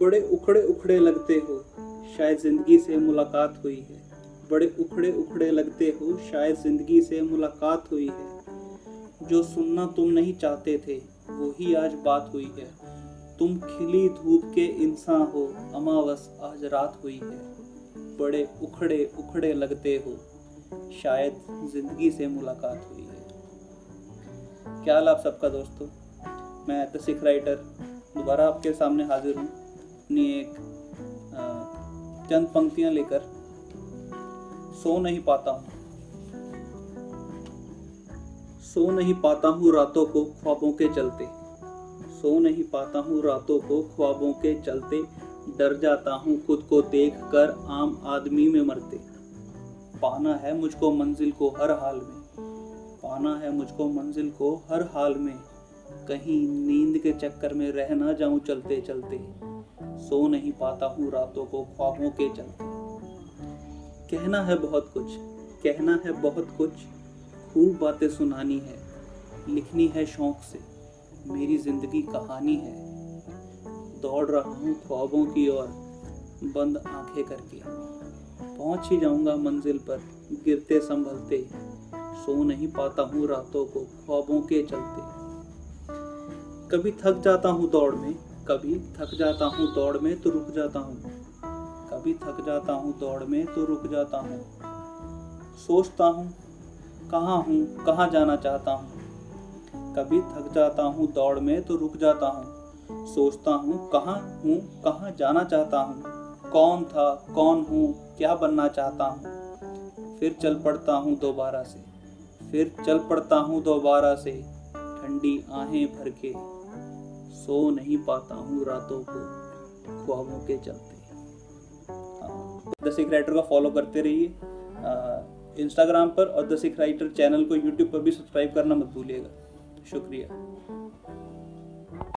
बड़े उखड़े उखड़े लगते हो, शायद ज़िंदगी से मुलाकात हुई है। बड़े उखड़े उखड़े लगते हो, शायद ज़िंदगी से मुलाकात हुई है। जो सुनना तुम नहीं चाहते थे, वही आज बात हुई है। तुम खिली धूप के इंसान हो, अमावस आज रात हुई है। बड़े उखड़े उखड़े लगते हो, शायद ज़िंदगी से मुलाकात हुई है। क्या हाल आप सबका दोस्तों? मैं सिख राइटर, दोबारा आपके सामने हाजिर हूँ। अपनी एक चंद पंक्तियाँ लेकर सो नहीं पाता हूँ। सो नहीं पाता हूँ रातों को ख्वाबों के चलते। सो नहीं पाता हूँ रातों को ख्वाबों के चलते। डर जाता हूँ खुद को देख कर आम आदमी में मरते। पाना है मुझको मंजिल को हर हाल में। पाना है मुझको मंजिल को हर हाल में। कहीं नींद के चक्कर में रह ना जाऊँ चलते चलते सो नहीं पाता हूँ रातों को ख्वाबों के चलते कहना है बहुत कुछ, कहना है बहुत कुछ। खूब बातें सुनानी है, लिखनी है शौक से। मेरी ज़िंदगी कहानी है। दौड़ रहा हूँ ख्वाबों की ओर, बंद आँखें करके। पहुँच ही जाऊँगा मंजिल पर, गिरते संभलते। सो नहीं पाता हूँ रातों को ख्वाबों के चलते। कभी थक जाता हूँ दौड़ में कभी थक जाता हूँ दौड़ में तो रुक जाता हूँ। कभी थक जाता हूँ दौड़ में तो रुक जाता हूँ। सोचता हूँ, कहाँ हूँ, कहाँ जाना चाहता हूँ। कभी थक जाता हूँ दौड़ में तो रुक जाता हूँ। सोचता हूँ, कहाँ हूँ, कहाँ जाना चाहता हूँ। कौन था, कौन हूँ, क्या बनना चाहता हूँ। फिर चल पड़ता हूँ दोबारा से। फिर चल पड़ता हूँ दोबारा से। ठंडी आहें भर के। सो नहीं पाता हूँ रातों को ख्वाबों के चलते। द सिख राइटर का फॉलो करते रहिए। इंस्टाग्राम पर और द सिख राइटर चैनल को यूट्यूब पर भी सब्सक्राइब करना मत भूलिएगा। शुक्रिया।